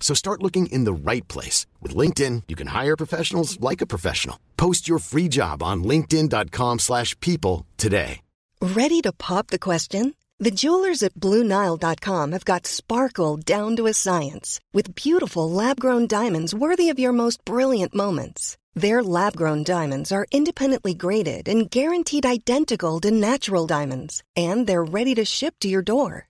So start looking in the right place. With LinkedIn, you can hire professionals like a professional. Post your free job on linkedin.com slash people today. Ready to pop the question? The jewelers at BlueNile.com have got sparkle down to a science with beautiful lab-grown diamonds worthy of your most brilliant moments. Their lab-grown diamonds are independently graded and guaranteed identical to natural diamonds, and they're ready to ship to your door.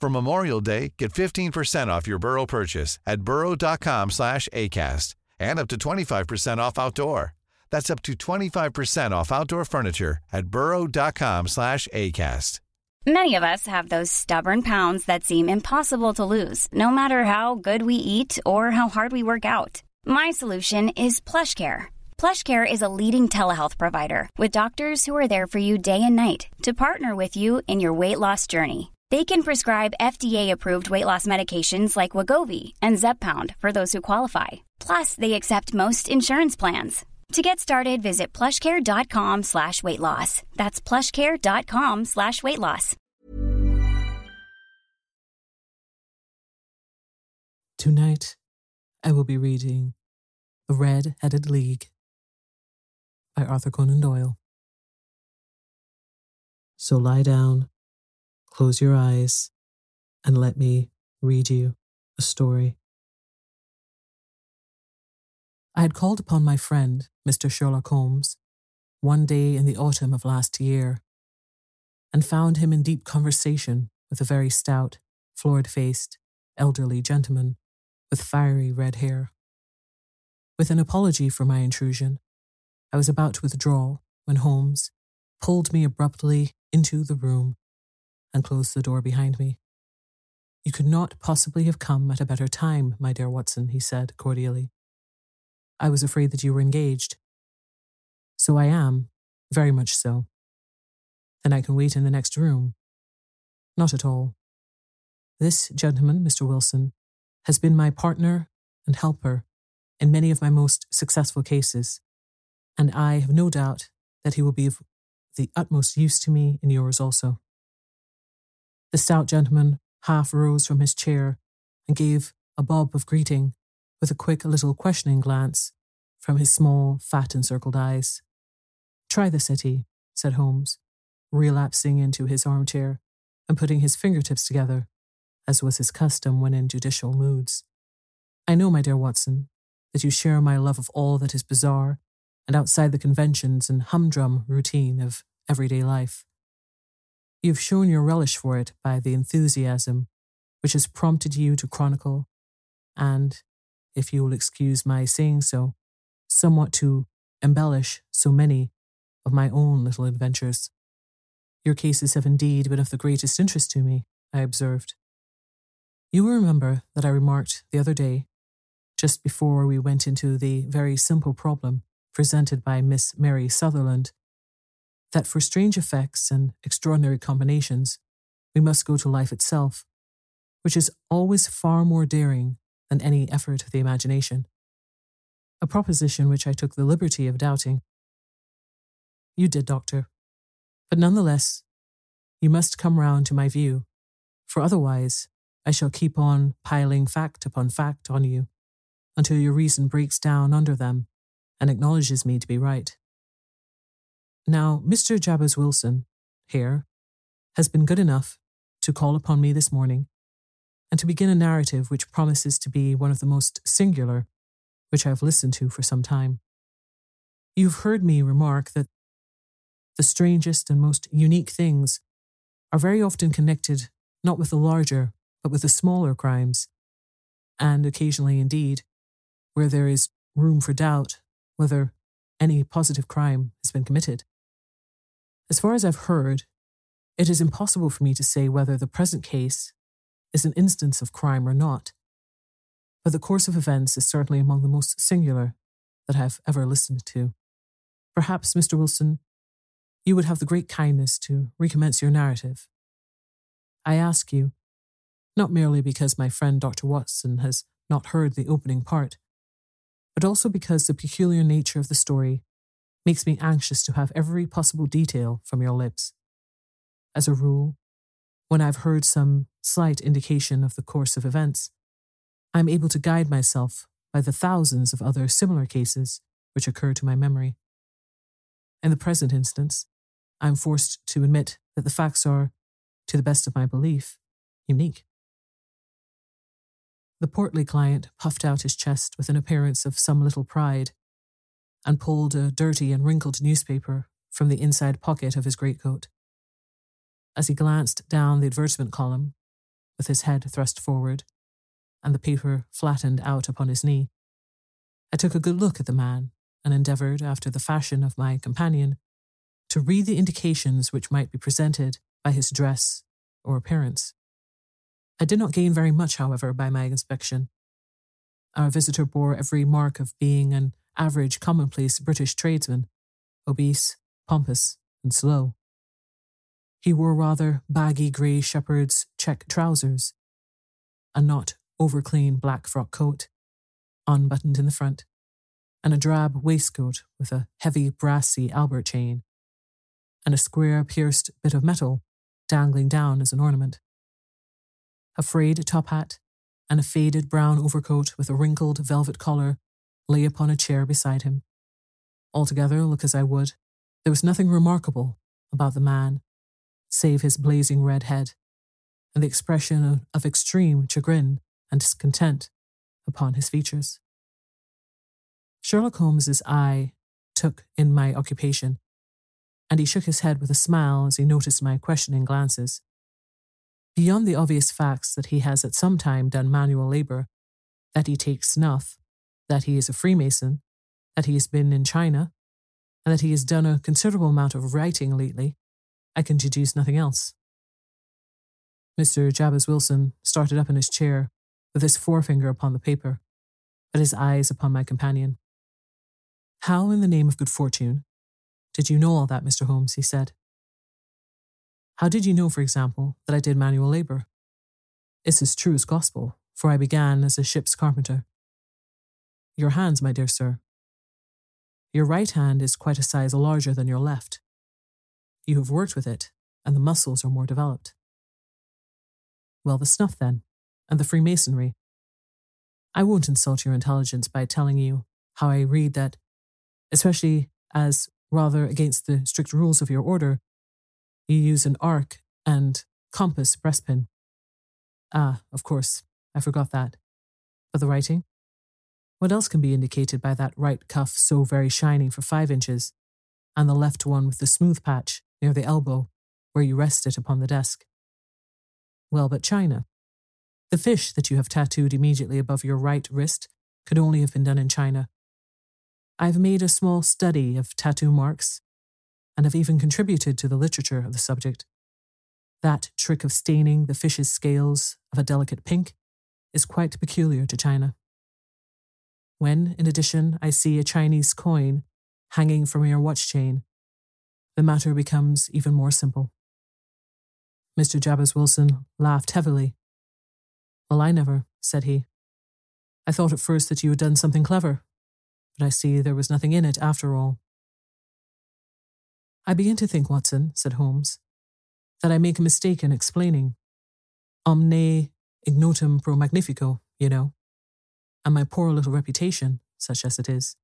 For Memorial Day, get 15% off your Burrow purchase at burrow.com slash ACAST and up to 25% off outdoor. That's up to 25% off outdoor furniture at burrow.com slash ACAST. Many of us have those stubborn pounds that seem impossible to lose, no matter how good we eat or how hard we work out. My solution is PlushCare. PlushCare is a leading telehealth provider with doctors who are there for you day and night to partner with you in your weight loss journey. They can prescribe FDA-approved weight loss medications like Wegovy and Zepbound for those who qualify. Plus, they accept most insurance plans. To get started, visit plushcare.com slash weight loss. That's plushcare.com slash weight loss. Tonight, I will be reading The Red Headed League by Arthur Conan Doyle. So lie down, close your eyes, and let me read you a story. I had called upon my friend, Mr. Sherlock Holmes, one day in the autumn of last year, and found him in deep conversation with a very stout, florid faced, elderly gentleman with fiery red hair. With an apology for my intrusion, I was about to withdraw when Holmes pulled me abruptly into the room and closed the door behind me. You could not possibly have come at a better time, my dear Watson, he said cordially. I was afraid that you were engaged. So I am, very much so. Then I can wait in the next room. Not at all. This gentleman, Mr. Wilson, has been my partner and helper in many of my most successful cases, and I have no doubt that he will be of the utmost use to me in yours also. The stout gentleman half rose from his chair and gave a bob of greeting with a quick little questioning glance from his small, fat encircled eyes. Try the city, said Holmes, relapsing into his armchair and putting his fingertips together, as was his custom when in judicial moods. I know, my dear Watson, that you share my love of all that is bizarre and outside the conventions and humdrum routine of everyday life. You have shown your relish for it by the enthusiasm which has prompted you to chronicle and, if you will excuse my saying so, somewhat to embellish so many of my own little adventures. Your cases have indeed been of the greatest interest to me, I observed. You will remember that I remarked the other day, just before we went into the very simple problem presented by Miss Mary Sutherland, that for strange effects and extraordinary combinations, we must go to life itself, which is always far more daring than any effort of the imagination. A proposition which I took the liberty of doubting. You did, Doctor. But nonetheless, you must come round to my view, for otherwise I shall keep on piling fact upon fact on you until your reason breaks down under them and acknowledges me to be right. Now, Mr. Jabez Wilson, here, has been good enough to call upon me this morning and to begin a narrative which promises to be one of the most singular which I have listened to for some time. You've heard me remark that the strangest and most unique things are very often connected not with the larger, but with the smaller crimes, and occasionally, indeed, where there is room for doubt whether any positive crime has been committed. As far as I've heard, it is impossible for me to say whether the present case is an instance of crime or not, but the course of events is certainly among the most singular that I have ever listened to. Perhaps, Mr. Wilson, you would have the great kindness to recommence your narrative. I ask you, not merely because my friend Dr. Watson has not heard the opening part, but also because the peculiar nature of the story makes me anxious to have every possible detail from your lips. As a rule, when I've heard some slight indication of the course of events, I'm able to guide myself by the thousands of other similar cases which occur to my memory. In the present instance, I am forced to admit that the facts are, to the best of my belief, unique. The portly client puffed out his chest with an appearance of some little pride and pulled a dirty and wrinkled newspaper from the inside pocket of his greatcoat. As he glanced down the advertisement column, with his head thrust forward and the paper flattened out upon his knee, I took a good look at the man and endeavoured, after the fashion of my companion, to read the indications which might be presented by his dress or appearance. I did not gain very much, however, by my inspection. Our visitor bore every mark of being an average, commonplace British tradesman, obese, pompous, and slow. He wore rather baggy grey shepherd's check trousers, a not over clean black frock coat, unbuttoned in the front, and a drab waistcoat with a heavy brassy Albert chain, and a square pierced bit of metal dangling down as an ornament. A frayed top hat and a faded brown overcoat with a wrinkled velvet collar lay upon a chair beside him. Altogether, look as I would, there was nothing remarkable about the man, save his blazing red head and the expression of, extreme chagrin and discontent upon his features. Sherlock Holmes's eye took in my occupation, and he shook his head with a smile as he noticed my questioning glances. Beyond the obvious facts that he has at some time done manual labour, that he takes snuff, that he is a Freemason, that he has been in China, and that he has done a considerable amount of writing lately, I can deduce nothing else. Mr. Jabez Wilson started up in his chair, with his forefinger upon the paper, but his eyes upon my companion. How, in the name of good fortune, did you know all that, Mr. Holmes? he said. How did you know, for example, that I did manual labour? It's as true as gospel, for I began as a ship's carpenter. Your hands, my dear sir. Your right hand is quite a size larger than your left. You have worked with it, and the muscles are more developed. Well, the snuff, then, and the Freemasonry. I won't insult your intelligence by telling you how I read that, especially as rather against the strict rules of your order, you use an arc and compass breastpin. Ah, of course, I forgot that. But the writing? What else can be indicated by that right cuff so very shining for five inches, and the left one with the smooth patch near the elbow where you rest it upon the desk? Well, but China. The fish that you have tattooed immediately above your right wrist could only have been done in China. I've made a small study of tattoo marks and have even contributed to the literature of the subject. That trick of staining the fish's scales of a delicate pink is quite peculiar to China. When, in addition, I see a Chinese coin hanging from your watch chain, the matter becomes even more simple. Mr. Jabez Wilson laughed heavily. Well, I never, said he. I thought at first that you had done something clever, but I see there was nothing in it after all. I begin to think, Watson, said Holmes, that I make a mistake in explaining. Omne ignotum pro magnifico, you know, and my poor little reputation, such as it is,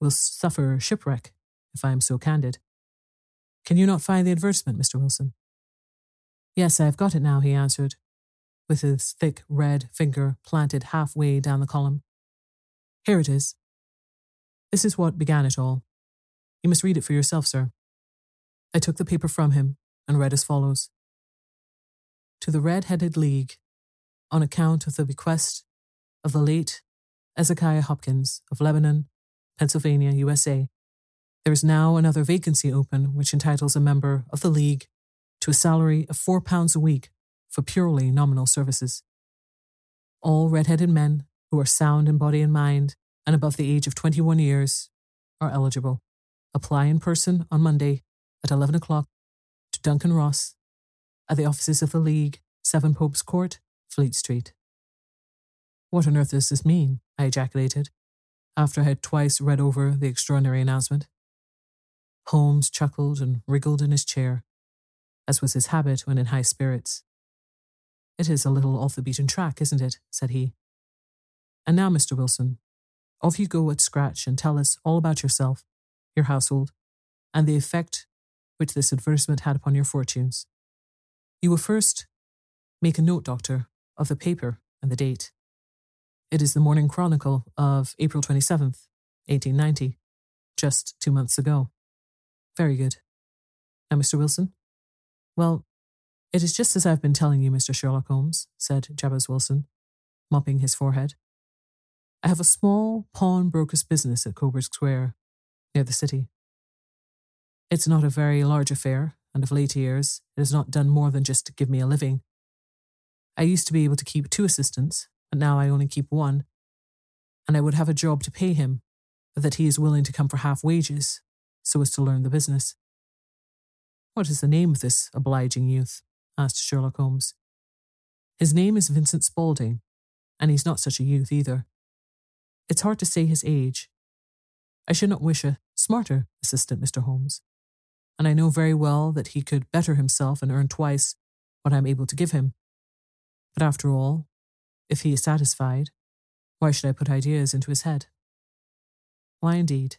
will suffer shipwreck if I am so candid. Can you not find the advertisement, Mr. Wilson? Yes, I have got it now, he answered, with his thick red finger planted halfway down the column. Here it is. This is what began it all. You must read it for yourself, sir. I took the paper from him and read as follows To the Red Headed League, on account of the bequest of the late Ezekiah Hopkins of Lebanon, Pennsylvania, USA, there is now another vacancy open which entitles a member of the League to a salary of £4 a week for purely nominal services. All red-headed men who are sound in body and mind and above the age of 21 years are eligible. Apply in person on Monday at 11 o'clock to Duncan Ross at the offices of the League, 7 Pope's Court, Fleet Street. What on earth does this mean? I ejaculated, after I had twice read over the extraordinary announcement. Holmes chuckled and wriggled in his chair, as was his habit when in high spirits. It is a little off the beaten track, isn't it? said he. And now, Mr. Wilson, off you go at scratch and tell us all about yourself, your household, and the effect which this advertisement had upon your fortunes. You will first make a note, Doctor, of the paper and the date. It is the Morning Chronicle of April 27th, 1890, just two months ago. Very good. Now, Mr. Wilson? Well, it is just as I've been telling you, Mr. Sherlock Holmes, said Jabez Wilson, mopping his forehead. I have a small pawnbroker's business at Coburg Square, near the city. It's not a very large affair, and of late years it has not done more than just give me a living. I used to be able to keep two assistants, but now I only keep one, and I would have a job to pay him, but that he is willing to come for half wages, so as to learn the business. What is the name of this obliging youth? asked Sherlock Holmes. His name is Vincent Spaulding, and he's not such a youth either. It's hard to say his age. I should not wish a smarter assistant, Mr. Holmes, and I know very well that he could better himself and earn twice what I am able to give him. But after all, if he is satisfied, why should I put ideas into his head? Why indeed?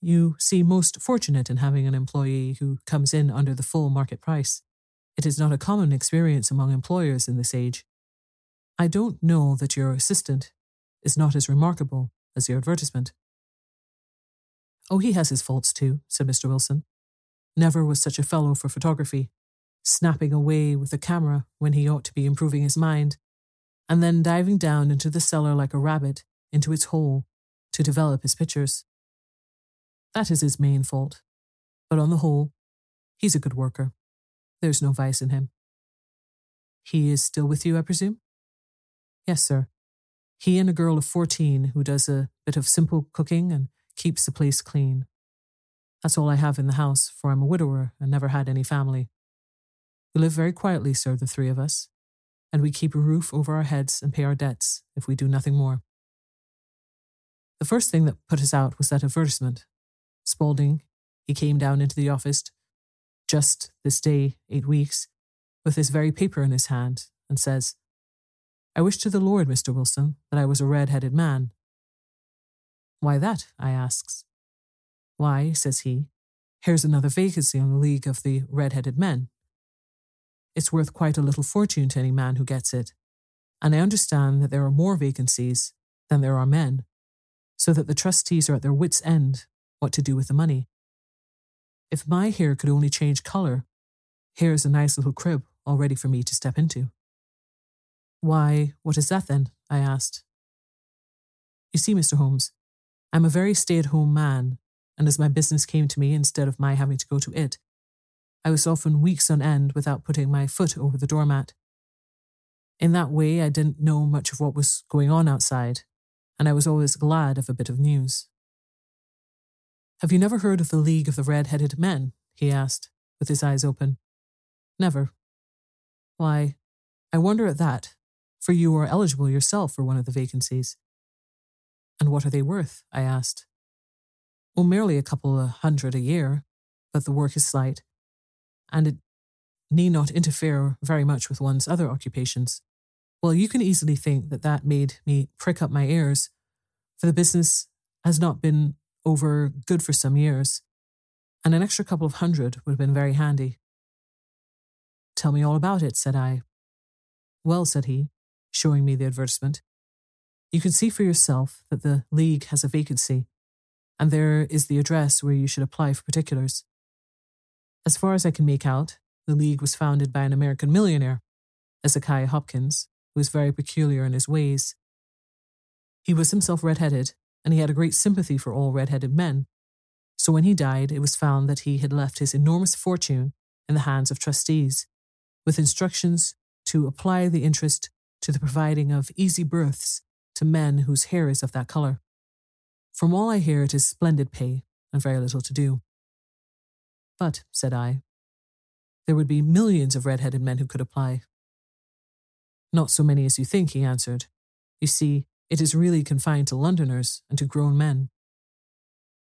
You seem most fortunate in having an employee who comes in under the full market price. It is not a common experience among employers in this age. I don't know that your assistant is not as remarkable as your advertisement. Oh, he has his faults too, said Mr. Wilson. Never was such a fellow for photography, snapping away with a camera when he ought to be improving his mind, and then diving down into the cellar like a rabbit into its hole to develop his pictures. That is his main fault. But on the whole, he's a good worker. There's no vice in him. He is still with you, I presume? Yes, sir. He and a girl of 14 who does a bit of simple cooking and keeps the place clean. That's all I have in the house, for I'm a widower and never had any family. We live very quietly, sir, the three of us, and we keep a roof over our heads and pay our debts if we do nothing more. The first thing that put us out was that advertisement. Spaulding, he came down into the office just this day, eight weeks, with this very paper in his hand, and says, I wish to the Lord, Mr. Wilson, that I was a red headed man. Why that? I asks. Why, says he, here's another vacancy on the League of the Red Headed Men. It's worth quite a little fortune to any man who gets it, and I understand that there are more vacancies than there are men, so that the trustees are at their wits' end what to do with the money. If my hair could only change colour, here's a nice little crib all ready for me to step into. Why, what is that then? I asked. You see, Mr. Holmes, I'm a very stay at home man, and as my business came to me instead of my having to go to it, I was often weeks on end without putting my foot over the doormat. In that way, I didn't know much of what was going on outside, and I was always glad of a bit of news. Have you never heard of the League of the Red Headed Men? he asked, with his eyes open. Never. Why, I wonder at that, for you are eligible yourself for one of the vacancies. And what are they worth? I asked. Well, merely a couple of hundred a year, but the work is slight, and it need not interfere very much with one's other occupations. Well, you can easily think that that made me prick up my ears, for the business has not been over good for some years, and an extra couple of hundred would have been very handy. Tell me all about it, said I. Well, said he, showing me the advertisement, you can see for yourself that the League has a vacancy, and there is the address where you should apply for particulars. As far as I can make out, the League was founded by an American millionaire, Ezekiah Hopkins, who was very peculiar in his ways. He was himself red-headed and he had a great sympathy for all red-headed men. So when he died, it was found that he had left his enormous fortune in the hands of trustees, with instructions to apply the interest to the providing of easy berths to men whose hair is of that colour. From all I hear, it is splendid pay and very little to do. But, said I, there would be millions of red-headed men who could apply. Not so many as you think, he answered. You see, it is really confined to Londoners and to grown men.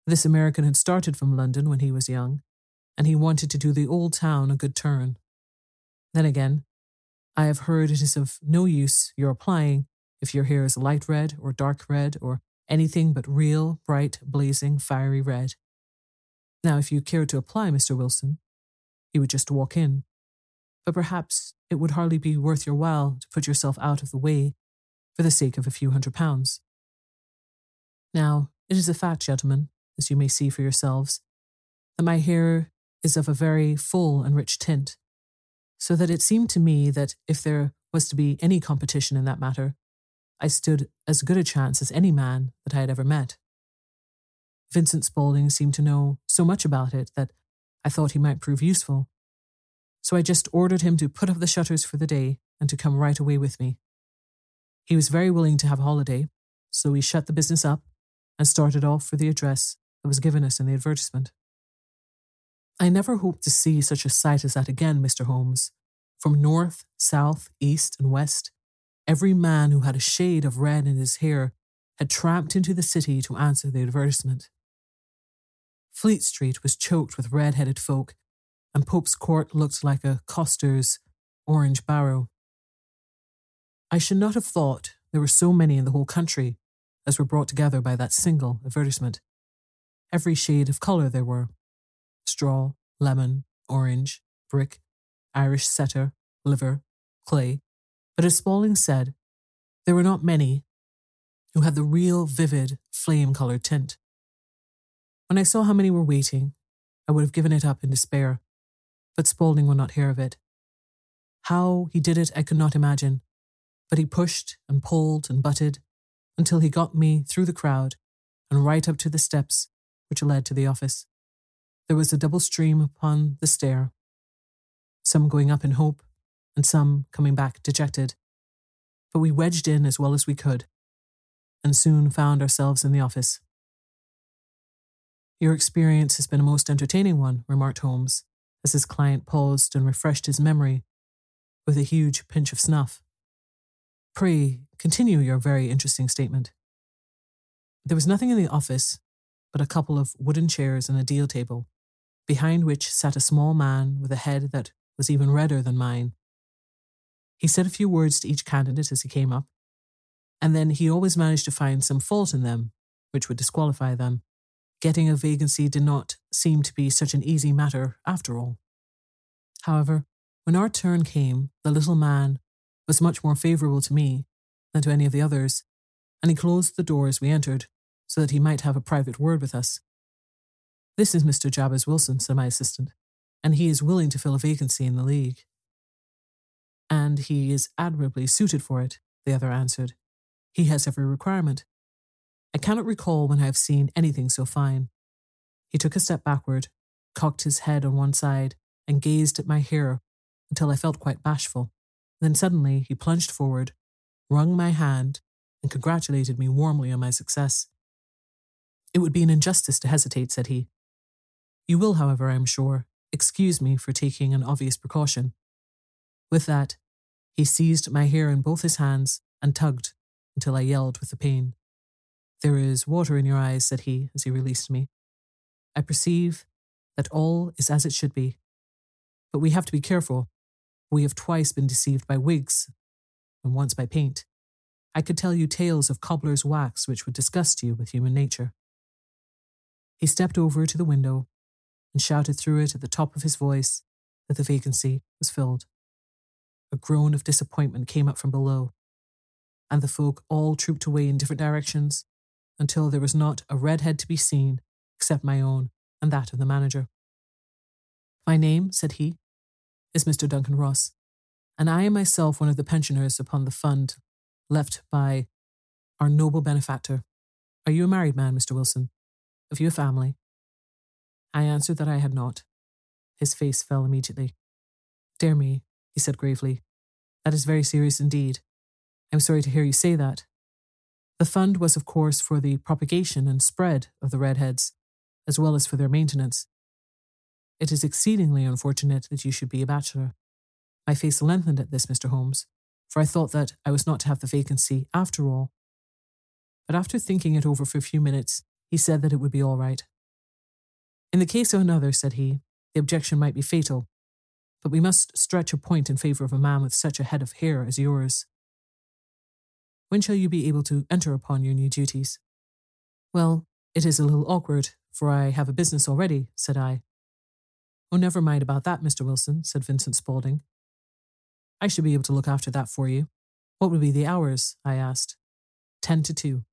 This American had started from London when he was young, and he wanted to do the old town a good turn. Then again, I have heard it is of no use your applying if your hair is light red or dark red or anything but real, bright, blazing, fiery red. Now, if you cared to apply, Mr. Wilson, you would just walk in. But perhaps it would hardly be worth your while to put yourself out of the way for the sake of a few hundred pounds. Now, it is a fact, gentlemen, as you may see for yourselves, that my hair is of a very full and rich tint, so that it seemed to me that if there was to be any competition in that matter, I stood as good a chance as any man that I had ever met. Vincent Spaulding seemed to know so much about it that I thought he might prove useful. So I just ordered him to put up the shutters for the day and to come right away with me. He was very willing to have a holiday, so we shut the business up and started off for the address that was given us in the advertisement. I never hoped to see such a sight as that again, Mr. Holmes. From north, south, east, and west, every man who had a shade of red in his hair had tramped into the city to answer the advertisement. Fleet Street was choked with red headed folk, and Pope's Court looked like a coster's orange barrow. I should not have thought there were so many in the whole country as were brought together by that single advertisement. Every shade of colour there were straw, lemon, orange, brick, Irish setter, liver, clay. But as Spaulding said, there were not many who had the real vivid flame coloured tint. When I saw how many were waiting, I would have given it up in despair, but Spaulding would not hear of it. How he did it, I could not imagine, but he pushed and pulled and butted until he got me through the crowd and right up to the steps which led to the office. There was a double stream upon the stair, some going up in hope and some coming back dejected. But we wedged in as well as we could and soon found ourselves in the office. Your experience has been a most entertaining one, remarked Holmes, as his client paused and refreshed his memory with a huge pinch of snuff. Pray continue your very interesting statement. There was nothing in the office but a couple of wooden chairs and a deal table, behind which sat a small man with a head that was even redder than mine. He said a few words to each candidate as he came up, and then he always managed to find some fault in them, which would disqualify them. Getting a vacancy did not seem to be such an easy matter after all. However, when our turn came, the little man was much more favourable to me than to any of the others, and he closed the door as we entered so that he might have a private word with us. This is Mr. Jabez Wilson, said my assistant, and he is willing to fill a vacancy in the League. And he is admirably suited for it, the other answered. He has every requirement. I cannot recall when I have seen anything so fine. He took a step backward, cocked his head on one side, and gazed at my hair until I felt quite bashful. Then suddenly he plunged forward, wrung my hand, and congratulated me warmly on my success. It would be an injustice to hesitate, said he. You will, however, I am sure, excuse me for taking an obvious precaution. With that, he seized my hair in both his hands and tugged until I yelled with the pain. There is water in your eyes, said he as he released me. I perceive that all is as it should be. But we have to be careful. We have twice been deceived by wigs, and once by paint. I could tell you tales of cobbler's wax which would disgust you with human nature. He stepped over to the window and shouted through it at the top of his voice that the vacancy was filled. A groan of disappointment came up from below, and the folk all trooped away in different directions until there was not a red head to be seen except my own and that of the manager. My name, said he, is Mr. Duncan Ross, and I am myself one of the pensioners upon the fund left by our noble benefactor. Are you a married man, Mr. Wilson? Have you a family? I answered that I had not. His face fell immediately. Dear me, he said gravely, that is very serious indeed. I'm sorry to hear you say that. The fund was, of course, for the propagation and spread of the redheads, as well as for their maintenance. It is exceedingly unfortunate that you should be a bachelor. My face lengthened at this, Mr. Holmes, for I thought that I was not to have the vacancy after all. But after thinking it over for a few minutes, he said that it would be all right. In the case of another, said he, the objection might be fatal, but we must stretch a point in favour of a man with such a head of hair as yours. When shall you be able to enter upon your new duties? Well, it is a little awkward, for I have a business already, said I. Oh, never mind about that, Mr. Wilson, said Vincent Spaulding. I should be able to look after that for you. What would be the hours? I asked. Ten to two.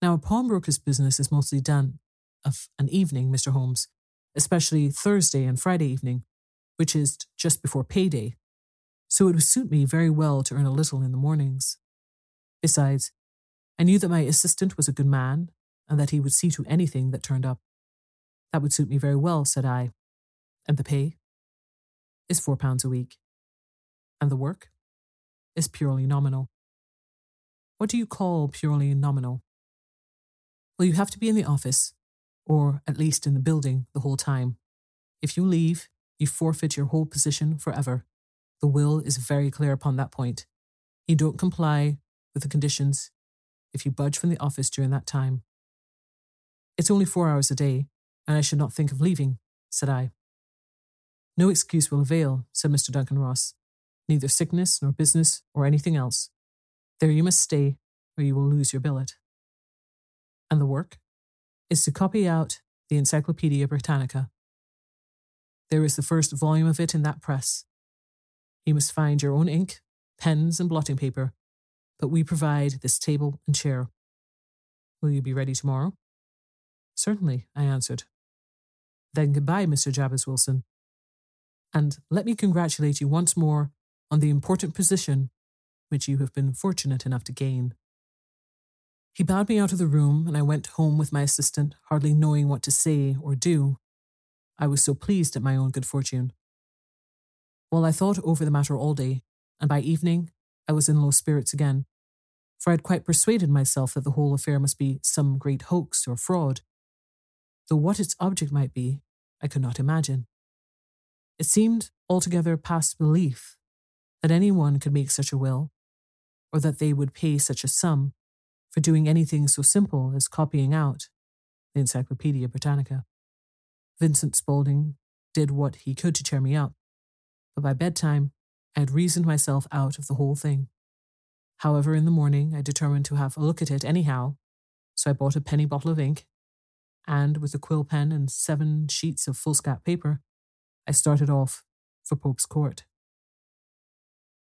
Now, a pawnbroker's business is mostly done of an evening, Mr. Holmes, especially Thursday and Friday evening, which is just before payday. So it would suit me very well to earn a little in the mornings. Besides, I knew that my assistant was a good man and that he would see to anything that turned up. That would suit me very well, said I. And the pay is four pounds a week. And the work is purely nominal. What do you call purely nominal? Well, you have to be in the office or at least in the building, the whole time. If you leave, you forfeit your whole position forever. The will is very clear upon that point. You don't comply with the conditions if you budge from the office during that time. It's only four hours a day, and I should not think of leaving, said I. No excuse will avail, said Mr. Duncan Ross. Neither sickness nor business or anything else. There you must stay, or you will lose your billet. And the work? is to copy out the Encyclopedia Britannica. There is the first volume of it in that press. You must find your own ink, pens, and blotting paper, but we provide this table and chair. Will you be ready tomorrow? Certainly, I answered. Then goodbye, Mr. Jabez Wilson. And let me congratulate you once more on the important position which you have been fortunate enough to gain. He bowed me out of the room, and I went home with my assistant, hardly knowing what to say or do. I was so pleased at my own good fortune. Well, I thought over the matter all day, and by evening I was in low spirits again, for I had quite persuaded myself that the whole affair must be some great hoax or fraud, though what its object might be, I could not imagine. It seemed altogether past belief that any one could make such a will, or that they would pay such a sum for doing anything so simple as copying out the Encyclopedia Britannica. Vincent Spaulding did what he could to cheer me up, but by bedtime I had reasoned myself out of the whole thing. However, in the morning I determined to have a look at it anyhow, so I bought a penny bottle of ink, and with a quill pen and seven sheets of foolscap paper, I started off for Pope's Court.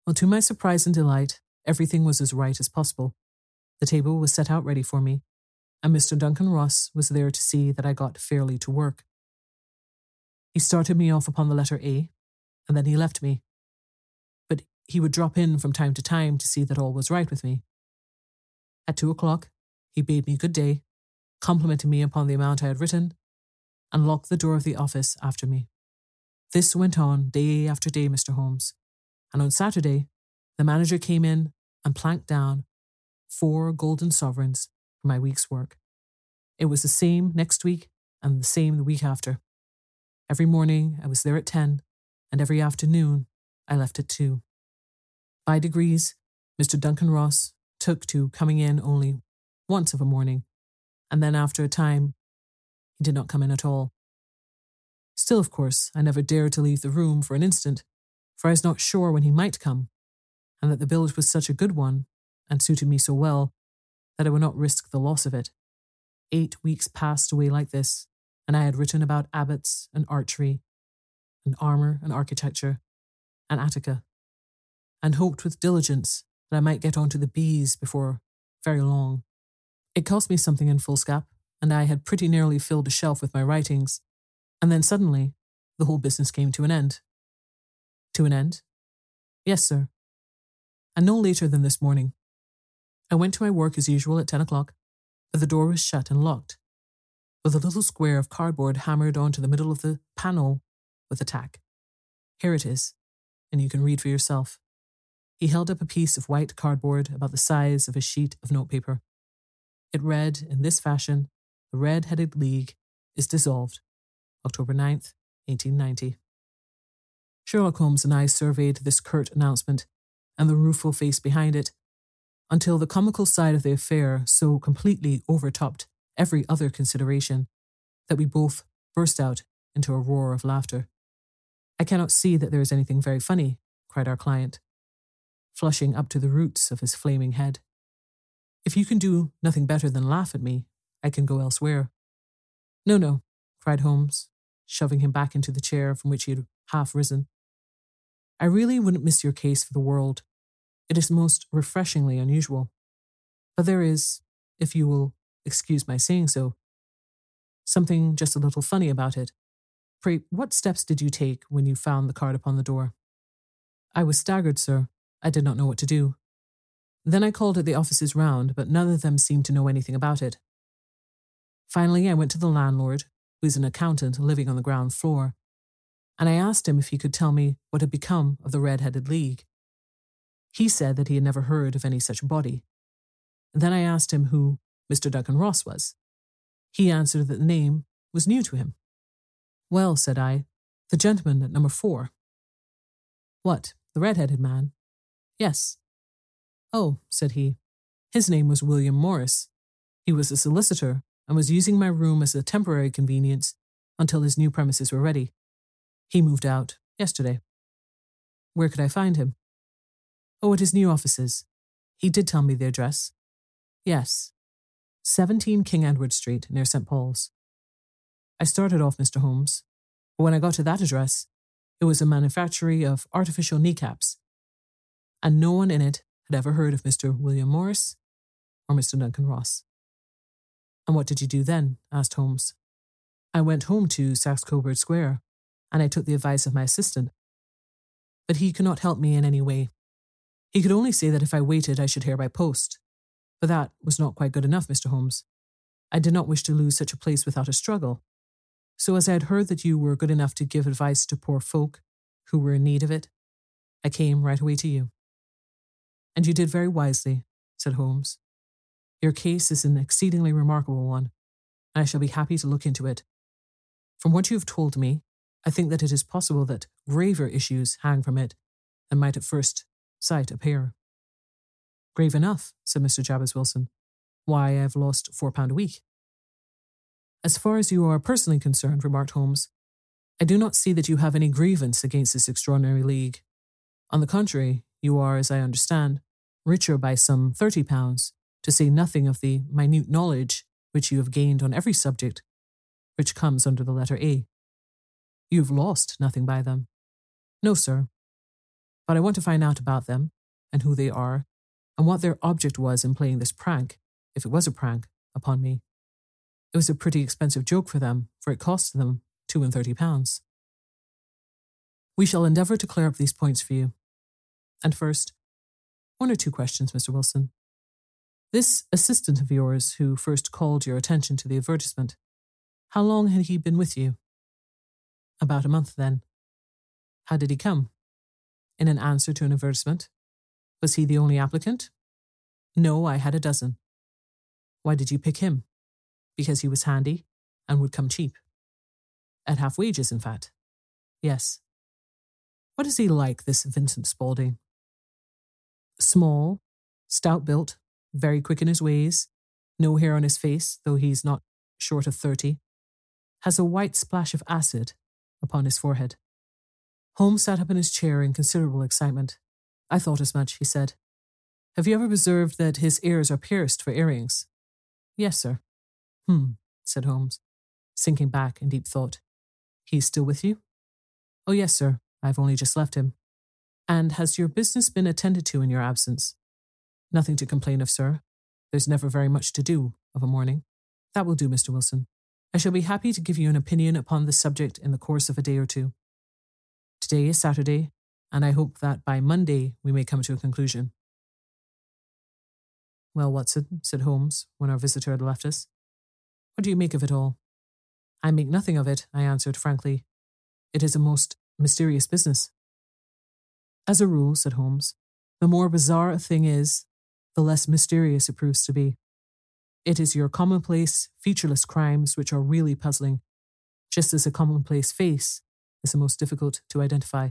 Well, to my surprise and delight, everything was as right as possible. The table was set out ready for me, and Mr. Duncan Ross was there to see that I got fairly to work. He started me off upon the letter A, and then he left me. He would drop in from time to time to see that all was right with me. At two o'clock, He bade me good day, complimented me upon the amount I had written, and locked the door of the office after me. This went on day after day, Mr. Holmes, and on Saturday, the manager came in and planked down four golden sovereigns for my week's work. It was the same next week and the same the week after. Every morning I was there at 10, and every afternoon I left at 2. By degrees, Mr. Duncan Ross took to coming in only once of a morning, and then after a time, he did not come in at all. Still, of course, I never dared to leave the room for an instant, for I was not sure when he might come, and that the billet was such a good one, and suited me so well, that I would not risk the loss of it. Eight weeks passed away like this, and I had written about abbots and archery, and armour and architecture, and Attica, and hoped with diligence that I might get on to the bees before very long. It cost me something in foolscap, and I had pretty nearly filled a shelf with my writings, and then suddenly the whole business came to an end. To an end? Yes, sir. And no later than this morning. I went to my work as usual at 10 o'clock, but the door was shut and locked, with a little square of cardboard hammered onto the middle of the panel with a tack. Here it is, and you can read for yourself. He held up a piece of white cardboard about the size of a sheet of notepaper. It read in this fashion The Red Headed League is dissolved. October 9th, 1890. Sherlock Holmes and I surveyed this curt announcement and the rueful face behind it until the comical side of the affair so completely overtopped every other consideration that we both burst out into a roar of laughter. I cannot see that there is anything very funny, cried our client, flushing up to the roots of his flaming head. If you can do nothing better than laugh at me, I can go elsewhere. No, no, cried Holmes, shoving him back into the chair from which he had half risen. I really wouldn't miss your case for the world. It is most refreshingly unusual. But there is, if you will excuse my saying so, something just a little funny about it. Pray, what steps did you take when you found the card upon the door? I was staggered, sir. I did not know what to do. Then I called at the offices round, but none of them seemed to know anything about it. Finally, I went to the landlord, who is an accountant living on the ground floor, and I asked him if he could tell me what had become of the Red Headed League. He said that he had never heard of any such body. Then I asked him who Mr. Duncan Ross was. He answered that the name was new to him. Well, said I, the gentleman at number four. What, the red-headed man? Yes. Oh, said he, his name was William Morris. He was a solicitor and was using my room as a temporary convenience until his new premises were ready. He moved out yesterday. Where could I find him? Oh, at his new offices. He did tell me the address. Yes. 17 King Edward Street, near St. Paul's. I started off, Mr. Holmes, but when I got to that address, it was a manufactory of artificial kneecaps, and no one in it had ever heard of Mr. William Morris or Mr. Duncan Ross. And what did you do then? asked Holmes. I went home to Saxe Coburg Square, and I took the advice of my assistant. But he could not help me in any way. He could only say that if I waited, I should hear by post. But that was not quite good enough, Mr. Holmes. I did not wish to lose such a place without a struggle. So, as I had heard that you were good enough to give advice to poor folk who were in need of it, I came right away to you. And you did very wisely, said Holmes. Your case is an exceedingly remarkable one, and I shall be happy to look into it. From what you have told me, I think that it is possible that graver issues hang from it than might at first sight appear. Grave enough, said Mr. Jabez Wilson. Why, I have lost four pound a week. As far as you are personally concerned, remarked Holmes, I do not see that you have any grievance against this extraordinary league. On the contrary, you are, as I understand, richer by some thirty pounds, to say nothing of the minute knowledge which you have gained on every subject which comes under the letter A. You have lost nothing by them. No, sir. But I want to find out about them, and who they are, and what their object was in playing this prank, if it was a prank, upon me. It was a pretty expensive joke for them, for it cost them two and thirty pounds. We shall endeavour to clear up these points for you. And first, one or two questions, Mr. Wilson. This assistant of yours who first called your attention to the advertisement, how long had he been with you? About a month then. How did he come? In an answer to an advertisement? Was he the only applicant? No, I had a dozen. Why did you pick him? Because he was handy and would come cheap. At half wages, in fact. Yes. What is he like, this Vincent Spaulding? Small, stout built, very quick in his ways, no hair on his face, though he's not short of thirty, has a white splash of acid upon his forehead. Holmes sat up in his chair in considerable excitement. I thought as much, he said. Have you ever observed that his ears are pierced for earrings? Yes, sir. Hmm, said Holmes, sinking back in deep thought. He's still with you? Oh, yes, sir. I've only just left him. And has your business been attended to in your absence? Nothing to complain of, sir. There's never very much to do of a morning. That will do, Mr. Wilson. I shall be happy to give you an opinion upon this subject in the course of a day or two. Today is Saturday, and I hope that by Monday we may come to a conclusion. Well, Watson, said Holmes, when our visitor had left us, what do you make of it all? I make nothing of it, I answered frankly. It is a most mysterious business. As a rule, said Holmes, the more bizarre a thing is, the less mysterious it proves to be. It is your commonplace, featureless crimes which are really puzzling, just as a commonplace face is the most difficult to identify.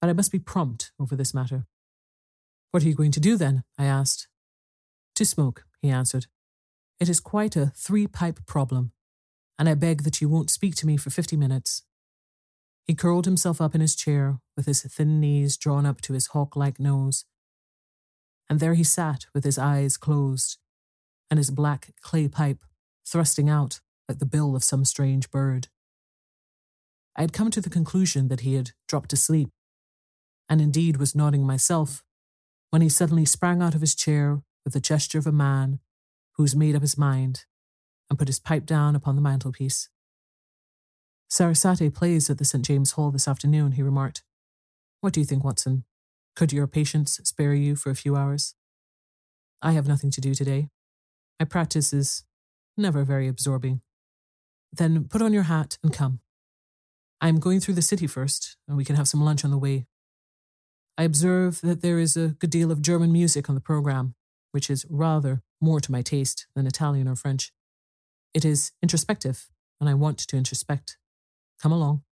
But I must be prompt over this matter. What are you going to do then? I asked. To smoke, he answered. It is quite a three pipe problem, and I beg that you won't speak to me for fifty minutes. He curled himself up in his chair, with his thin knees drawn up to his hawk like nose, and there he sat with his eyes closed and his black clay pipe thrusting out like the bill of some strange bird. I had come to the conclusion that he had dropped asleep, and indeed was nodding myself, when he suddenly sprang out of his chair with the gesture of a man who has made up his mind and put his pipe down upon the mantelpiece. Sarasate plays at the St. James Hall this afternoon, he remarked. What do you think, Watson? Could your patients spare you for a few hours? I have nothing to do today. My practice is never very absorbing. Then put on your hat and come. I am going through the city first, and we can have some lunch on the way. I observe that there is a good deal of German music on the program, which is rather more to my taste than Italian or French. It is introspective, and I want to introspect. Come along.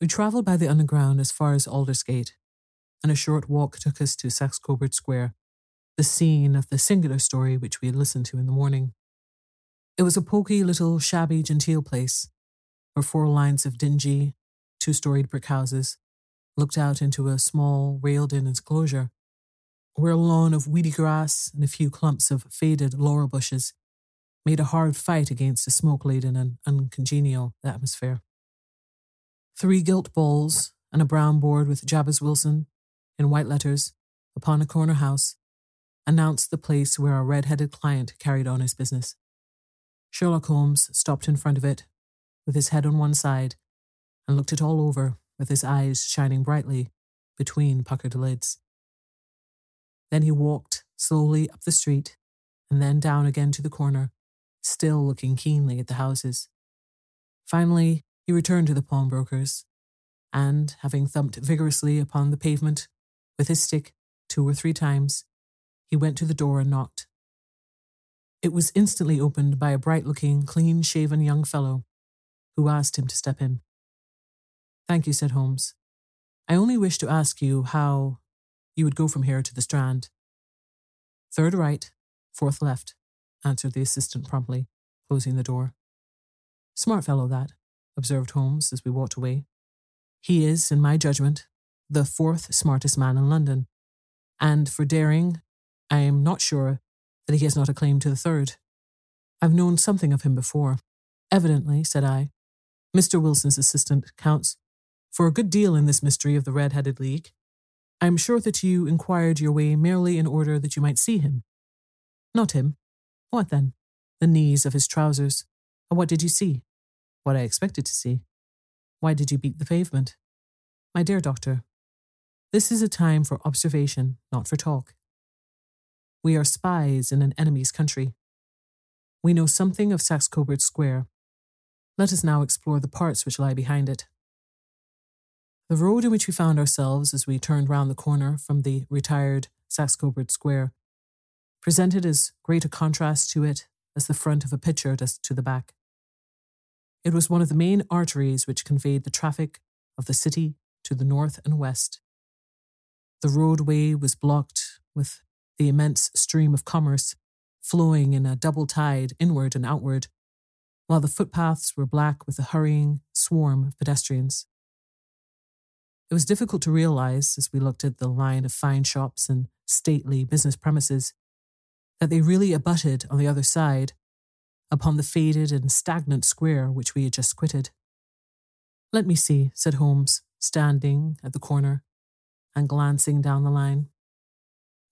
We travelled by the underground as far as Aldersgate, and a short walk took us to Saxe Coburg Square, the scene of the singular story which we had listened to in the morning. It was a poky little shabby genteel place, where four lines of dingy, two storied brick houses looked out into a small, railed in enclosure, where a lawn of weedy grass and a few clumps of faded laurel bushes made a hard fight against the smoke laden and uncongenial atmosphere. Three gilt balls and a brown board with Jabez Wilson in white letters, upon a corner house, announced the place where our red headed client carried on his business. Sherlock Holmes stopped in front of it, with his head on one side, and looked it all over with his eyes shining brightly between puckered lids. Then he walked slowly up the street and then down again to the corner, still looking keenly at the houses. Finally, he returned to the pawnbroker's, and, having thumped vigorously upon the pavement with his stick two or three times, he went to the door and knocked. It was instantly opened by a bright looking, clean shaven young fellow who asked him to step in. Thank you, said Holmes. I only wish to ask you how you would go from here to the Strand. Third right, fourth left, answered the assistant promptly, closing the door. Smart fellow, that, observed Holmes as we walked away. He is, in my judgment, the fourth smartest man in London. And for daring, I am not sure that he has not a claim to the third. I've known something of him before. Evidently, said I, Mr. Wilson's assistant counts for a good deal in this mystery of the Red Headed League. I am sure that you inquired your way merely in order that you might see him. Not him. What then? The knees of his trousers. And what did you see? What I expected to see. Why did you beat the pavement? My dear doctor, this is a time for observation, not for talk. We are spies in an enemy's country. We know something of Saxe Coburg Square. Let us now explore the parts which lie behind it. The road in which we found ourselves as we turned round the corner from the retired Saxe Coburg Square presented as great a contrast to it as the front of a picture does to the back. It was one of the main arteries which conveyed the traffic of the city to the north and west. The roadway was blocked with the immense stream of commerce flowing in a double tide inward and outward, while the footpaths were black with the hurrying swarm of pedestrians. It was difficult to realize, as we looked at the line of fine shops and stately business premises, that they really abutted on the other side upon the faded and stagnant square which we had just quitted. Let me see, said Holmes, standing at the corner and glancing down the line.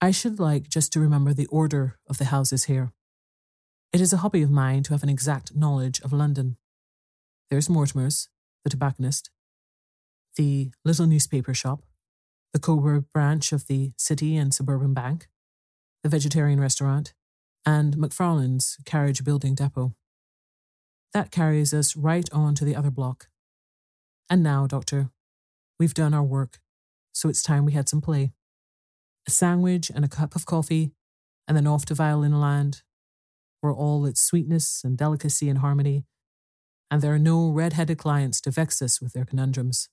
I should like just to remember the order of the houses here. It is a hobby of mine to have an exact knowledge of London. There's Mortimer's, the tobacconist, the little newspaper shop, the Coburg branch of the City and Suburban Bank, the vegetarian restaurant, and McFarlane's carriage building depot. That carries us right on to the other block. And now, Doctor, we've done our work, so it's time we had some play. A sandwich and a cup of coffee, and then off to violin land, where all its sweetness and delicacy and harmony, and there are no red headed clients to vex us with their conundrums.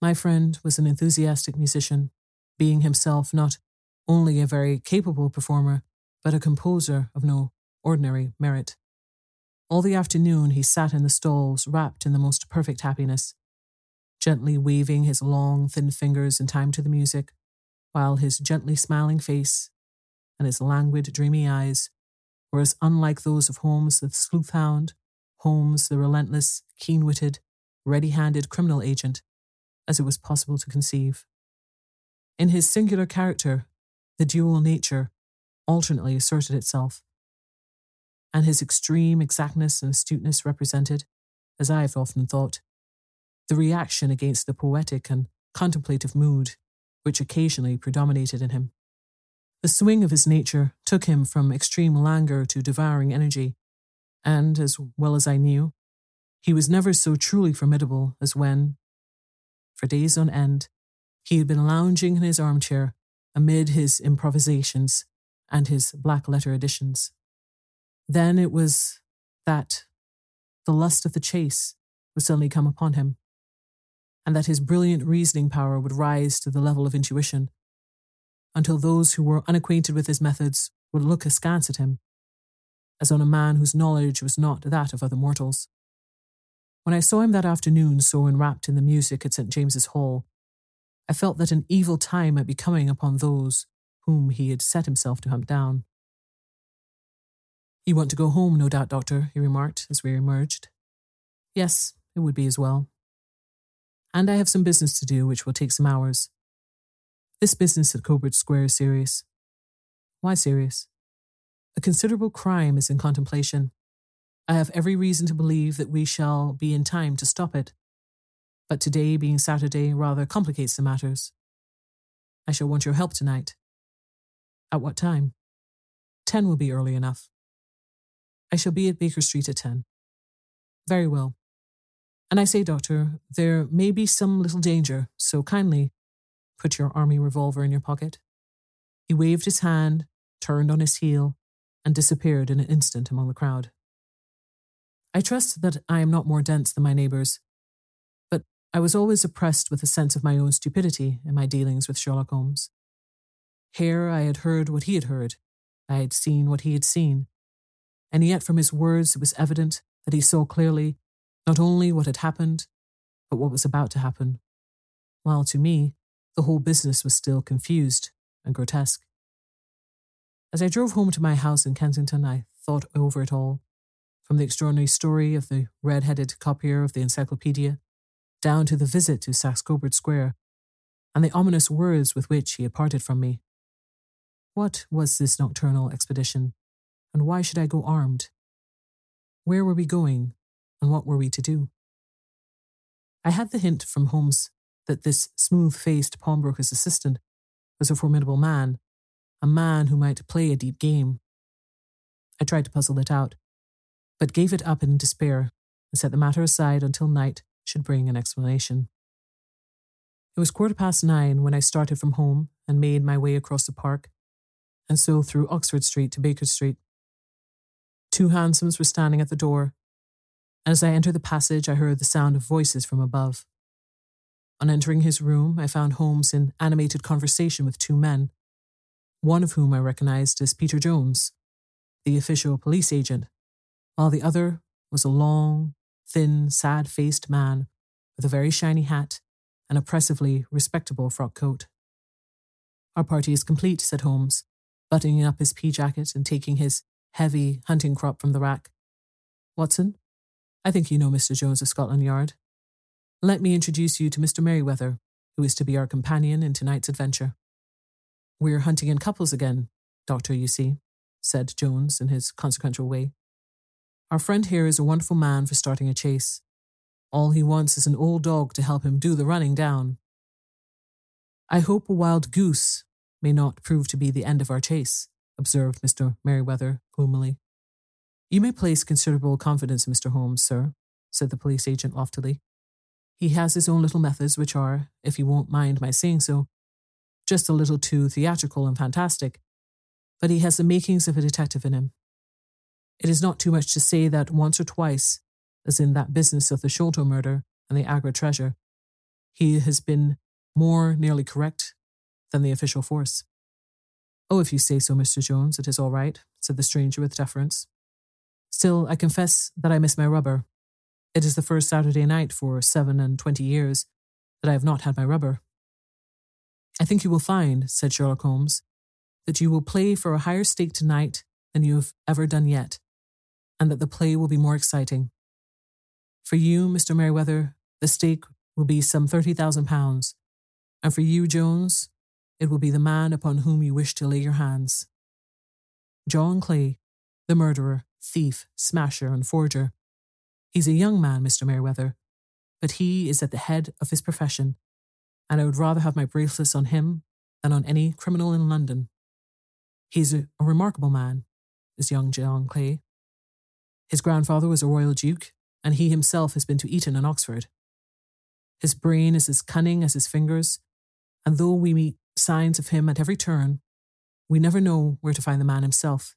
My friend was an enthusiastic musician, being himself not only a very capable performer, but a composer of no ordinary merit. All the afternoon he sat in the stalls, wrapped in the most perfect happiness, gently waving his long, thin fingers in time to the music, while his gently smiling face and his languid, dreamy eyes were as unlike those of Holmes the sleuth hound, Holmes the relentless, keen witted, ready handed criminal agent, as it was possible to conceive. In his singular character, the dual nature alternately asserted itself, and his extreme exactness and astuteness represented, as I have often thought, the reaction against the poetic and contemplative mood which occasionally predominated in him. The swing of his nature took him from extreme languor to devouring energy, and, as well as I knew, he was never so truly formidable as when, for days on end, he had been lounging in his armchair amid his improvisations and his black letter editions. Then it was that the lust of the chase would suddenly come upon him, and that his brilliant reasoning power would rise to the level of intuition, until those who were unacquainted with his methods would look askance at him, as on a man whose knowledge was not that of other mortals. When I saw him that afternoon so enwrapped in the music at St. James's Hall, I felt that an evil time might be coming upon those whom he had set himself to hunt down. You want to go home, no doubt, Doctor, he remarked as we emerged. Yes, it would be as well. And I have some business to do which will take some hours. This business at Coburg Square is serious. Why serious? A considerable crime is in contemplation. I have every reason to believe that we shall be in time to stop it but today being Saturday rather complicates the matters. I shall want your help tonight. At what time? Ten will be early enough. I shall be at Baker Street at ten. Very well. And I say, Doctor, there may be some little danger, so kindly put your army revolver in your pocket. He waved his hand, turned on his heel, and disappeared in an instant among the crowd. I trust that I am not more dense than my neighbours, I was always oppressed with a sense of my own stupidity in my dealings with Sherlock Holmes. Here I had heard what he had heard, I had seen what he had seen, and yet from his words it was evident that he saw clearly not only what had happened, but what was about to happen, while to me the whole business was still confused and grotesque. As I drove home to my house in Kensington, I thought over it all, from the extraordinary story of the red headed copier of the encyclopedia down to the visit to Saxe Coburg Square, and the ominous words with which he had parted from me. What was this nocturnal expedition, and why should I go armed? Where were we going, and what were we to do? I had the hint from Holmes that this smooth faced pawnbroker's assistant was a formidable man, a man who might play a deep game. I tried to puzzle it out, but gave it up in despair and set the matter aside until night should bring an explanation. It was quarter past nine when I started from home and made my way across the park, and so through Oxford Street to Baker Street. Two hansoms were standing at the door, and as I entered the passage, I heard the sound of voices from above. On entering his room, I found Holmes in animated conversation with two men, one of whom I recognized as Peter Jones, the official police agent, while the other was a long, thin, sad faced man with a very shiny hat and oppressively respectable frock coat. Our party is complete, said Holmes, buttoning up his pea jacket and taking his heavy hunting crop from the rack. Watson, I think you know Mr. Jones of Scotland Yard. Let me introduce you to Mr. Merryweather, who is to be our companion in tonight's adventure. We're hunting in couples again, Doctor, you see, said Jones in his consequential way. Our friend here is a wonderful man for starting a chase. All he wants is an old dog to help him do the running down. I hope a wild goose may not prove to be the end of our chase, observed Mr. Merryweather gloomily. You may place considerable confidence in Mr. Holmes, sir, said the police agent loftily. He has his own little methods, which are, if you won't mind my saying so, just a little too theatrical and fantastic, but he has the makings of a detective in him. It is not too much to say that once or twice, as in that business of the Sholto murder and the Agra treasure, he has been more nearly correct than the official force. Oh, if you say so, Mr. Jones, it is all right, said the stranger with deference. Still, I confess that I miss my rubber. It is the first Saturday night for seven and twenty years that I have not had my rubber. I think you will find, said Sherlock Holmes, that you will play for a higher stake tonight than you have ever done yet, and that the play will be more exciting. For you, Mr. Merryweather, the stake will be some thirty thousand pounds, and for you, Jones, it will be the man upon whom you wish to lay your hands. John Clay, the murderer, thief, smasher, and forger. He's a young man, Mr. Merryweather, but he is at the head of his profession, and I would rather have my bracelets on him than on any criminal in London. He's a, a remarkable man, is young John Clay. His grandfather was a royal duke, and he himself has been to Eton and Oxford. His brain is as cunning as his fingers, and though we meet signs of him at every turn, we never know where to find the man himself.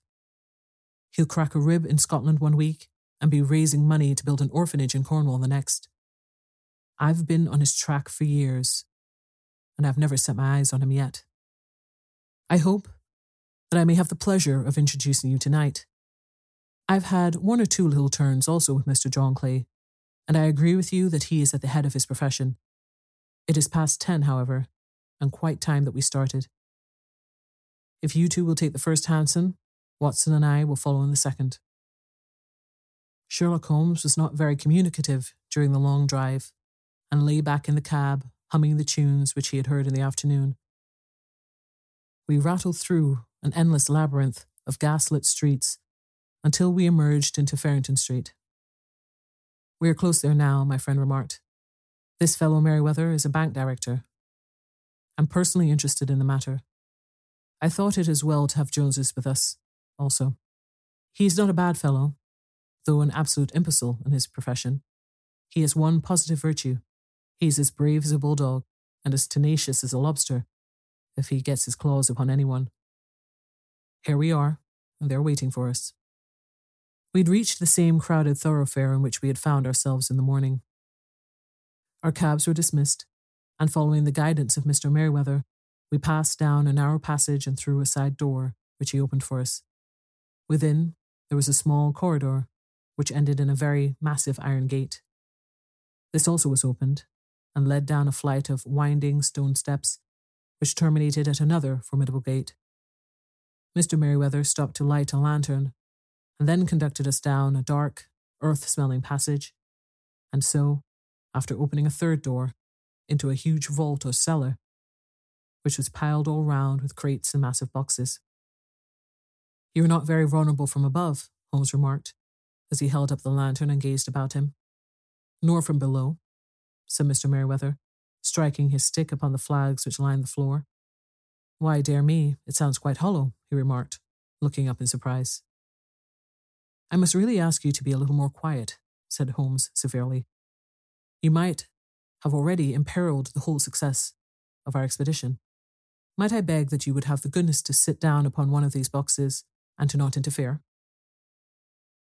He'll crack a rib in Scotland one week and be raising money to build an orphanage in Cornwall the next. I've been on his track for years, and I've never set my eyes on him yet. I hope that I may have the pleasure of introducing you tonight. I've had one or two little turns also with Mr. John Clay, and I agree with you that he is at the head of his profession. It is past ten, however, and quite time that we started. If you two will take the first hansom, Watson and I will follow in the second. Sherlock Holmes was not very communicative during the long drive and lay back in the cab, humming the tunes which he had heard in the afternoon. We rattled through an endless labyrinth of gaslit streets until we emerged into Farrington Street. We are close there now, my friend remarked. This fellow Merryweather is a bank director. I'm personally interested in the matter. I thought it as well to have Joneses with us, also. He is not a bad fellow, though an absolute imbecile in his profession. He has one positive virtue. He is as brave as a bulldog and as tenacious as a lobster if he gets his claws upon anyone. Here we are, and they're waiting for us. We'd reached the same crowded thoroughfare in which we had found ourselves in the morning. Our cabs were dismissed, and following the guidance of Mr. Merryweather, we passed down a narrow passage and through a side door, which he opened for us. Within, there was a small corridor, which ended in a very massive iron gate. This also was opened, and led down a flight of winding stone steps, which terminated at another formidable gate. Mr. Merryweather stopped to light a lantern, and then conducted us down a dark, earth smelling passage, and so, after opening a third door, into a huge vault or cellar, which was piled all round with crates and massive boxes. You are not very vulnerable from above, Holmes remarked, as he held up the lantern and gazed about him. Nor from below, said Mr. Merryweather, striking his stick upon the flags which lined the floor. Why, dear me, it sounds quite hollow, he remarked, looking up in surprise. I must really ask you to be a little more quiet, said Holmes severely. You might have already imperiled the whole success of our expedition. Might I beg that you would have the goodness to sit down upon one of these boxes and to not interfere?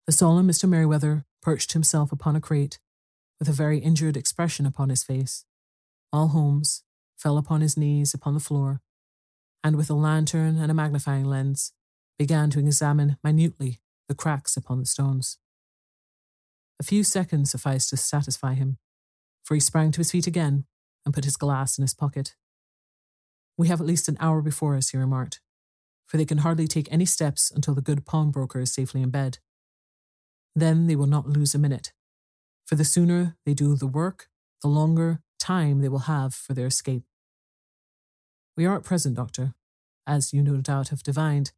The solemn Mr. Merryweather perched himself upon a crate with a very injured expression upon his face, while Holmes fell upon his knees upon the floor and with a lantern and a magnifying lens began to examine minutely the cracks upon the stones. A few seconds sufficed to satisfy him, for he sprang to his feet again and put his glass in his pocket. We have at least an hour before us, he remarked, for they can hardly take any steps until the good pawnbroker is safely in bed. Then they will not lose a minute, for the sooner they do the work, the longer time they will have for their escape. We are at present, Doctor, as you no doubt have divined,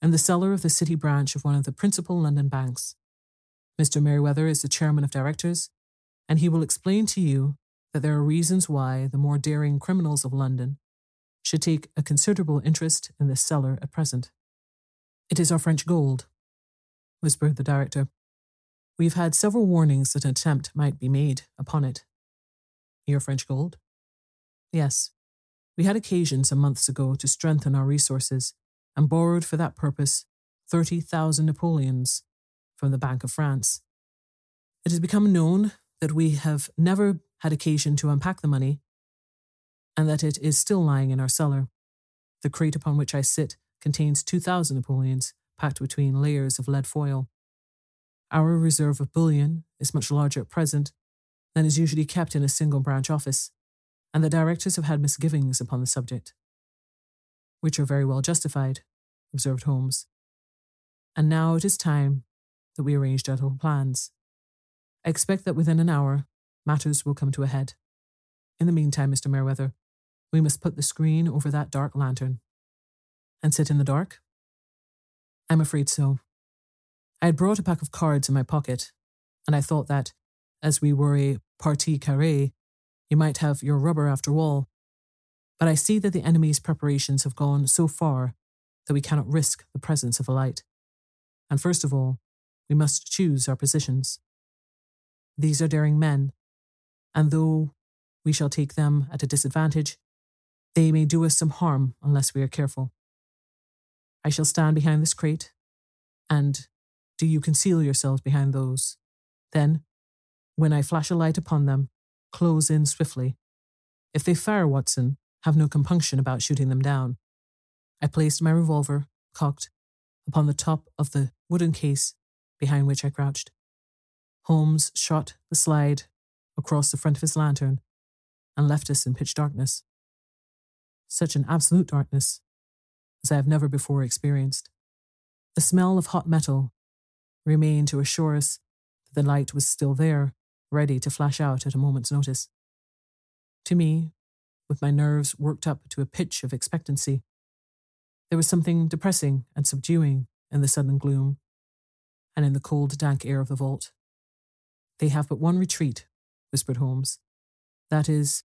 in the cellar of the city branch of one of the principal London banks. Mr. Merryweather is the chairman of directors, and he will explain to you that there are reasons why the more daring criminals of London should take a considerable interest in this cellar at present. It is our French gold, whispered the director. We have had several warnings that an attempt might be made upon it. Your French gold? Yes. We had occasion some months ago to strengthen our resources and borrowed for that purpose 30,000 Napoleons from the Bank of France. It has become known that we have never had occasion to unpack the money and that it is still lying in our cellar. The crate upon which I sit contains 2,000 Napoleons packed between layers of lead foil. Our reserve of bullion is much larger at present than is usually kept in a single branch office, and the directors have had misgivings upon the subject. Which are very well justified, observed Holmes. And now it is time that we arrange our plans. I expect that within an hour, matters will come to a head. In the meantime, Mr. Merryweather, we must put the screen over that dark lantern. And sit in the dark? I'm afraid so. I had brought a pack of cards in my pocket, and I thought that, as we were a partie carrée, you might have your rubber after all. But I see that the enemy's preparations have gone so far that we cannot risk the presence of a light. And first of all, we must choose our positions. These are daring men, and though we shall take them at a disadvantage, they may do us some harm unless we are careful. I shall stand behind this crate, and do you conceal yourselves behind those. Then, when I flash a light upon them, close in swiftly. If they fire, Watson, have no compunction about shooting them down. I placed my revolver, cocked, upon the top of the wooden case behind which I crouched. Holmes shot the slide across the front of his lantern and left us in pitch darkness. Such an absolute darkness as I have never before experienced. The smell of hot metal remained to assure us that the light was still there, ready to flash out at a moment's notice. To me, with my nerves worked up to a pitch of expectancy, there was something depressing and subduing in the sudden gloom and in the cold, dank air of the vault. They have but one retreat, whispered Holmes. That is,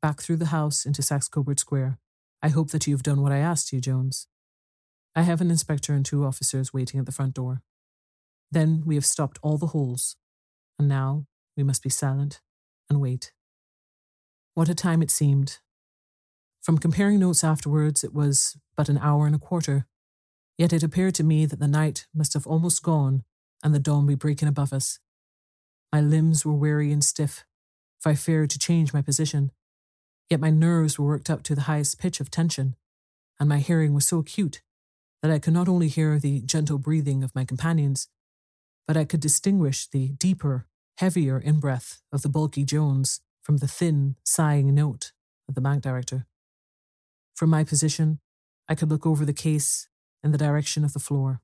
back through the house into Saxe Coburg Square. I hope that you have done what I asked you, Jones. I have an inspector and two officers waiting at the front door. Then we have stopped all the holes, and now we must be silent and wait. What a time it seemed. From comparing notes afterwards, it was but an hour and a quarter. Yet it appeared to me that the night must have almost gone and the dawn be breaking above us. My limbs were weary and stiff, for I feared to change my position. Yet my nerves were worked up to the highest pitch of tension, and my hearing was so acute that I could not only hear the gentle breathing of my companions, but I could distinguish the deeper, heavier inbreath of the bulky Jones from the thin, sighing note of the bank director. From my position, I could look over the case in the direction of the floor.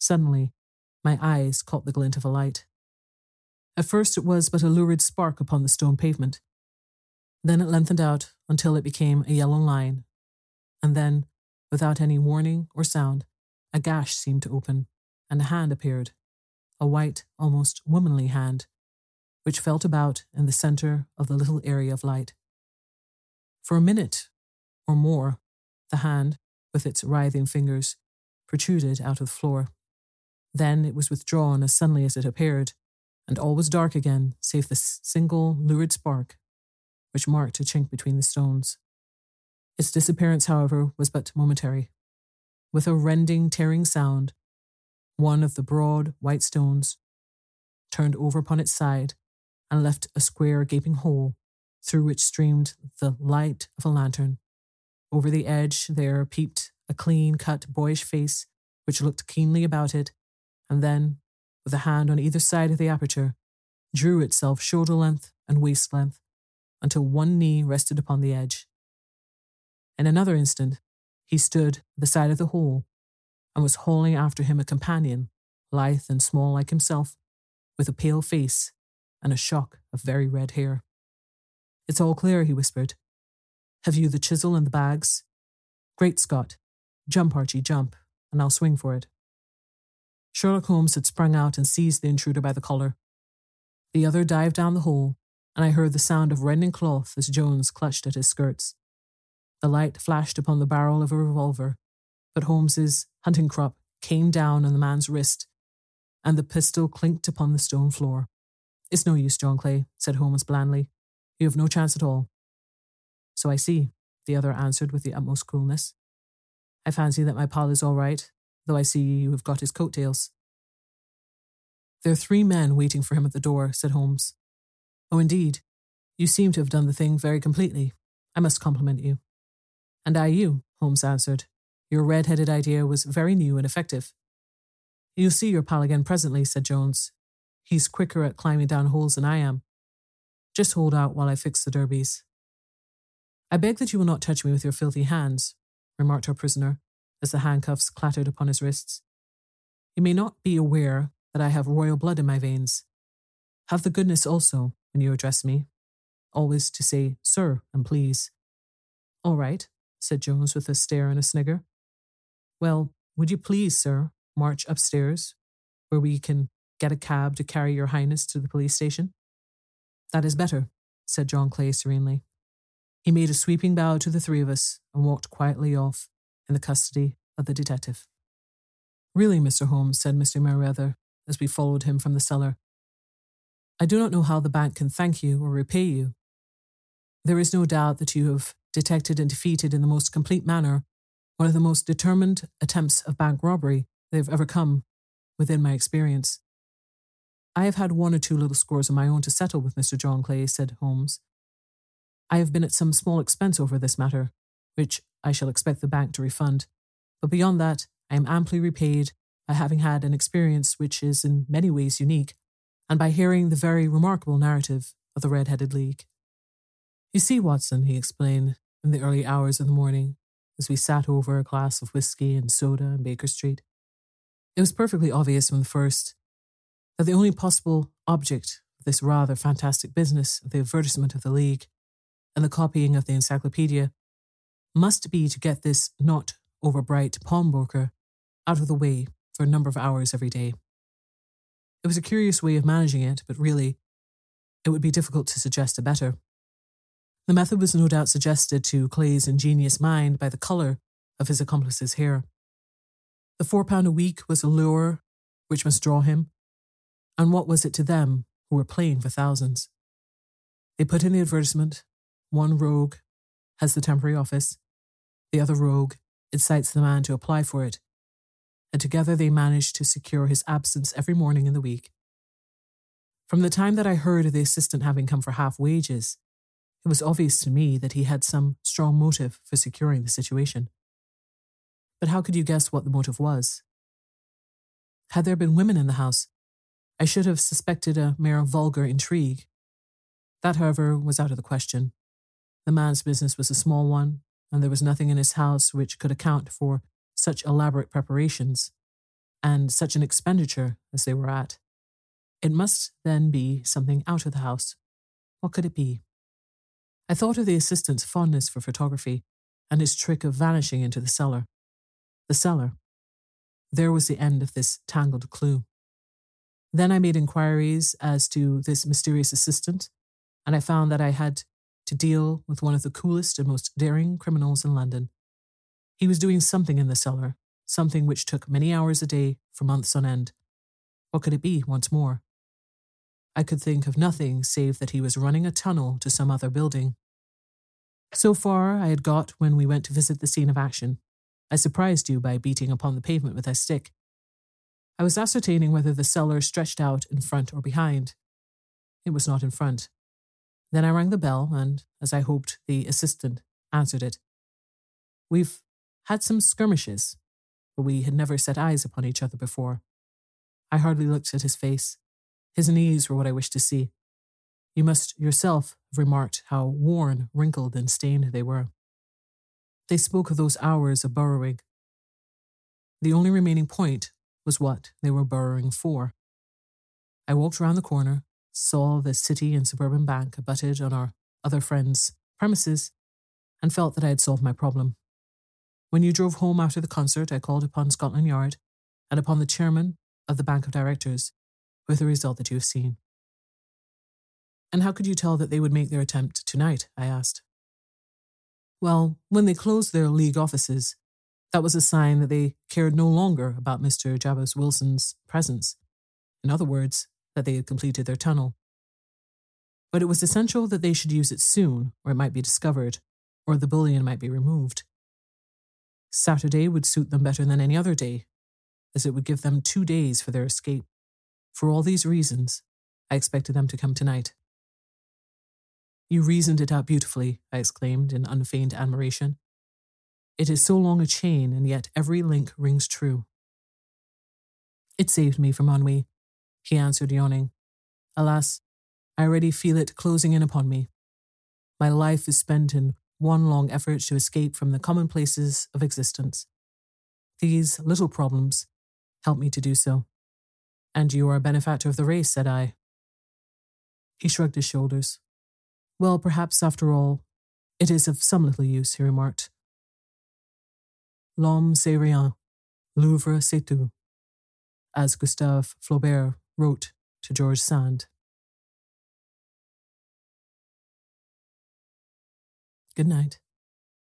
Suddenly, my eyes caught the glint of a light. At first, it was but a lurid spark upon the stone pavement. Then it lengthened out until it became a yellow line. And then, without any warning or sound, a gash seemed to open, and a hand appeared a white, almost womanly hand, which felt about in the center of the little area of light. For a minute or more, The hand, with its writhing fingers, protruded out of the floor. Then it was withdrawn as suddenly as it appeared, and all was dark again, save the single lurid spark which marked a chink between the stones. Its disappearance, however, was but momentary. With a rending, tearing sound, one of the broad, white stones turned over upon its side and left a square, gaping hole through which streamed the light of a lantern. Over the edge there peeped a clean cut, boyish face which looked keenly about it, and then, with a hand on either side of the aperture, drew itself shoulder length and waist length until one knee rested upon the edge. In another instant, he stood at the side of the hole and was hauling after him a companion, lithe and small like himself, with a pale face and a shock of very red hair. It's all clear, he whispered. Have you the chisel and the bags? Great Scott! Jump, Archie, jump, and I'll swing for it. Sherlock Holmes had sprung out and seized the intruder by the collar. The other dived down the hole, and I heard the sound of rending cloth as Jones clutched at his skirts. The light flashed upon the barrel of a revolver, but Holmes's hunting crop came down on the man's wrist, and the pistol clinked upon the stone floor. It's no use, John Clay, said Holmes blandly. You have no chance at all. So I see, the other answered with the utmost coolness. I fancy that my pal is all right, though I see you have got his coat tails. There are three men waiting for him at the door, said Holmes. Oh, indeed. You seem to have done the thing very completely. I must compliment you. And I you, Holmes answered. Your red headed idea was very new and effective. You'll see your pal again presently, said Jones. He's quicker at climbing down holes than I am. Just hold out while I fix the derbies. I beg that you will not touch me with your filthy hands, remarked our prisoner, as the handcuffs clattered upon his wrists. You may not be aware that I have royal blood in my veins. Have the goodness also, when you address me, always to say, sir, and please. All right, said Jones with a stare and a snigger. Well, would you please, sir, march upstairs, where we can get a cab to carry your highness to the police station? That is better, said John Clay serenely. He made a sweeping bow to the three of us and walked quietly off in the custody of the detective. Really, Mr. Holmes, said Mr. Merryweather as we followed him from the cellar, I do not know how the bank can thank you or repay you. There is no doubt that you have detected and defeated in the most complete manner one of the most determined attempts of bank robbery that have ever come within my experience. I have had one or two little scores of my own to settle with Mr. John Clay, said Holmes. I have been at some small expense over this matter, which I shall expect the bank to refund. But beyond that, I am amply repaid by having had an experience which is in many ways unique and by hearing the very remarkable narrative of the Red Headed League. You see, Watson, he explained in the early hours of the morning as we sat over a glass of whisky and soda in Baker Street. It was perfectly obvious from the first that the only possible object of this rather fantastic business the advertisement of the League and the copying of the encyclopedia must be to get this not overbright pawnbroker out of the way for a number of hours every day. It was a curious way of managing it, but really, it would be difficult to suggest a better. The method was no doubt suggested to Clay's ingenious mind by the colour of his accomplice's hair. The four pound a week was a lure which must draw him, and what was it to them who were playing for thousands? They put in the advertisement one rogue has the temporary office, the other rogue incites the man to apply for it, and together they manage to secure his absence every morning in the week. From the time that I heard of the assistant having come for half wages, it was obvious to me that he had some strong motive for securing the situation. But how could you guess what the motive was? Had there been women in the house, I should have suspected a mere vulgar intrigue. That, however, was out of the question. The man's business was a small one, and there was nothing in his house which could account for such elaborate preparations and such an expenditure as they were at. It must then be something out of the house. What could it be? I thought of the assistant's fondness for photography and his trick of vanishing into the cellar. The cellar. There was the end of this tangled clue. Then I made inquiries as to this mysterious assistant, and I found that I had to deal with one of the coolest and most daring criminals in London. He was doing something in the cellar, something which took many hours a day for months on end. What could it be, once more? I could think of nothing save that he was running a tunnel to some other building. So far, I had got when we went to visit the scene of action. I surprised you by beating upon the pavement with a stick. I was ascertaining whether the cellar stretched out in front or behind. It was not in front. Then I rang the bell, and, as I hoped, the assistant answered it. We've had some skirmishes, but we had never set eyes upon each other before. I hardly looked at his face. His knees were what I wished to see. You must yourself have remarked how worn, wrinkled, and stained they were. They spoke of those hours of burrowing. The only remaining point was what they were burrowing for. I walked round the corner, saw the city and suburban bank abutted on our other friend's premises, and felt that I had solved my problem. When you drove home after the concert, I called upon Scotland Yard and upon the chairman of the Bank of Directors, with the result that you have seen. And how could you tell that they would make their attempt tonight? I asked. Well, when they closed their league offices, that was a sign that they cared no longer about Mr. Jabez Wilson's presence. In other words, that they had completed their tunnel. But it was essential that they should use it soon, or it might be discovered, or the bullion might be removed. Saturday would suit them better than any other day, as it would give them two days for their escape. For all these reasons, I expected them to come tonight. You reasoned it out beautifully, I exclaimed in unfeigned admiration. It is so long a chain, and yet every link rings true. It saved me from ennui, he answered, yawning. Alas, I already feel it closing in upon me. My life is spent in one long effort to escape from the commonplaces of existence. These little problems help me to do so. And you are a benefactor of the race, said I. He shrugged his shoulders. Well, perhaps after all, it is of some little use, he remarked. L'homme c'est rien, l'oeuvre c'est tout, as Gustave Flaubert wrote to George Sand. Good night.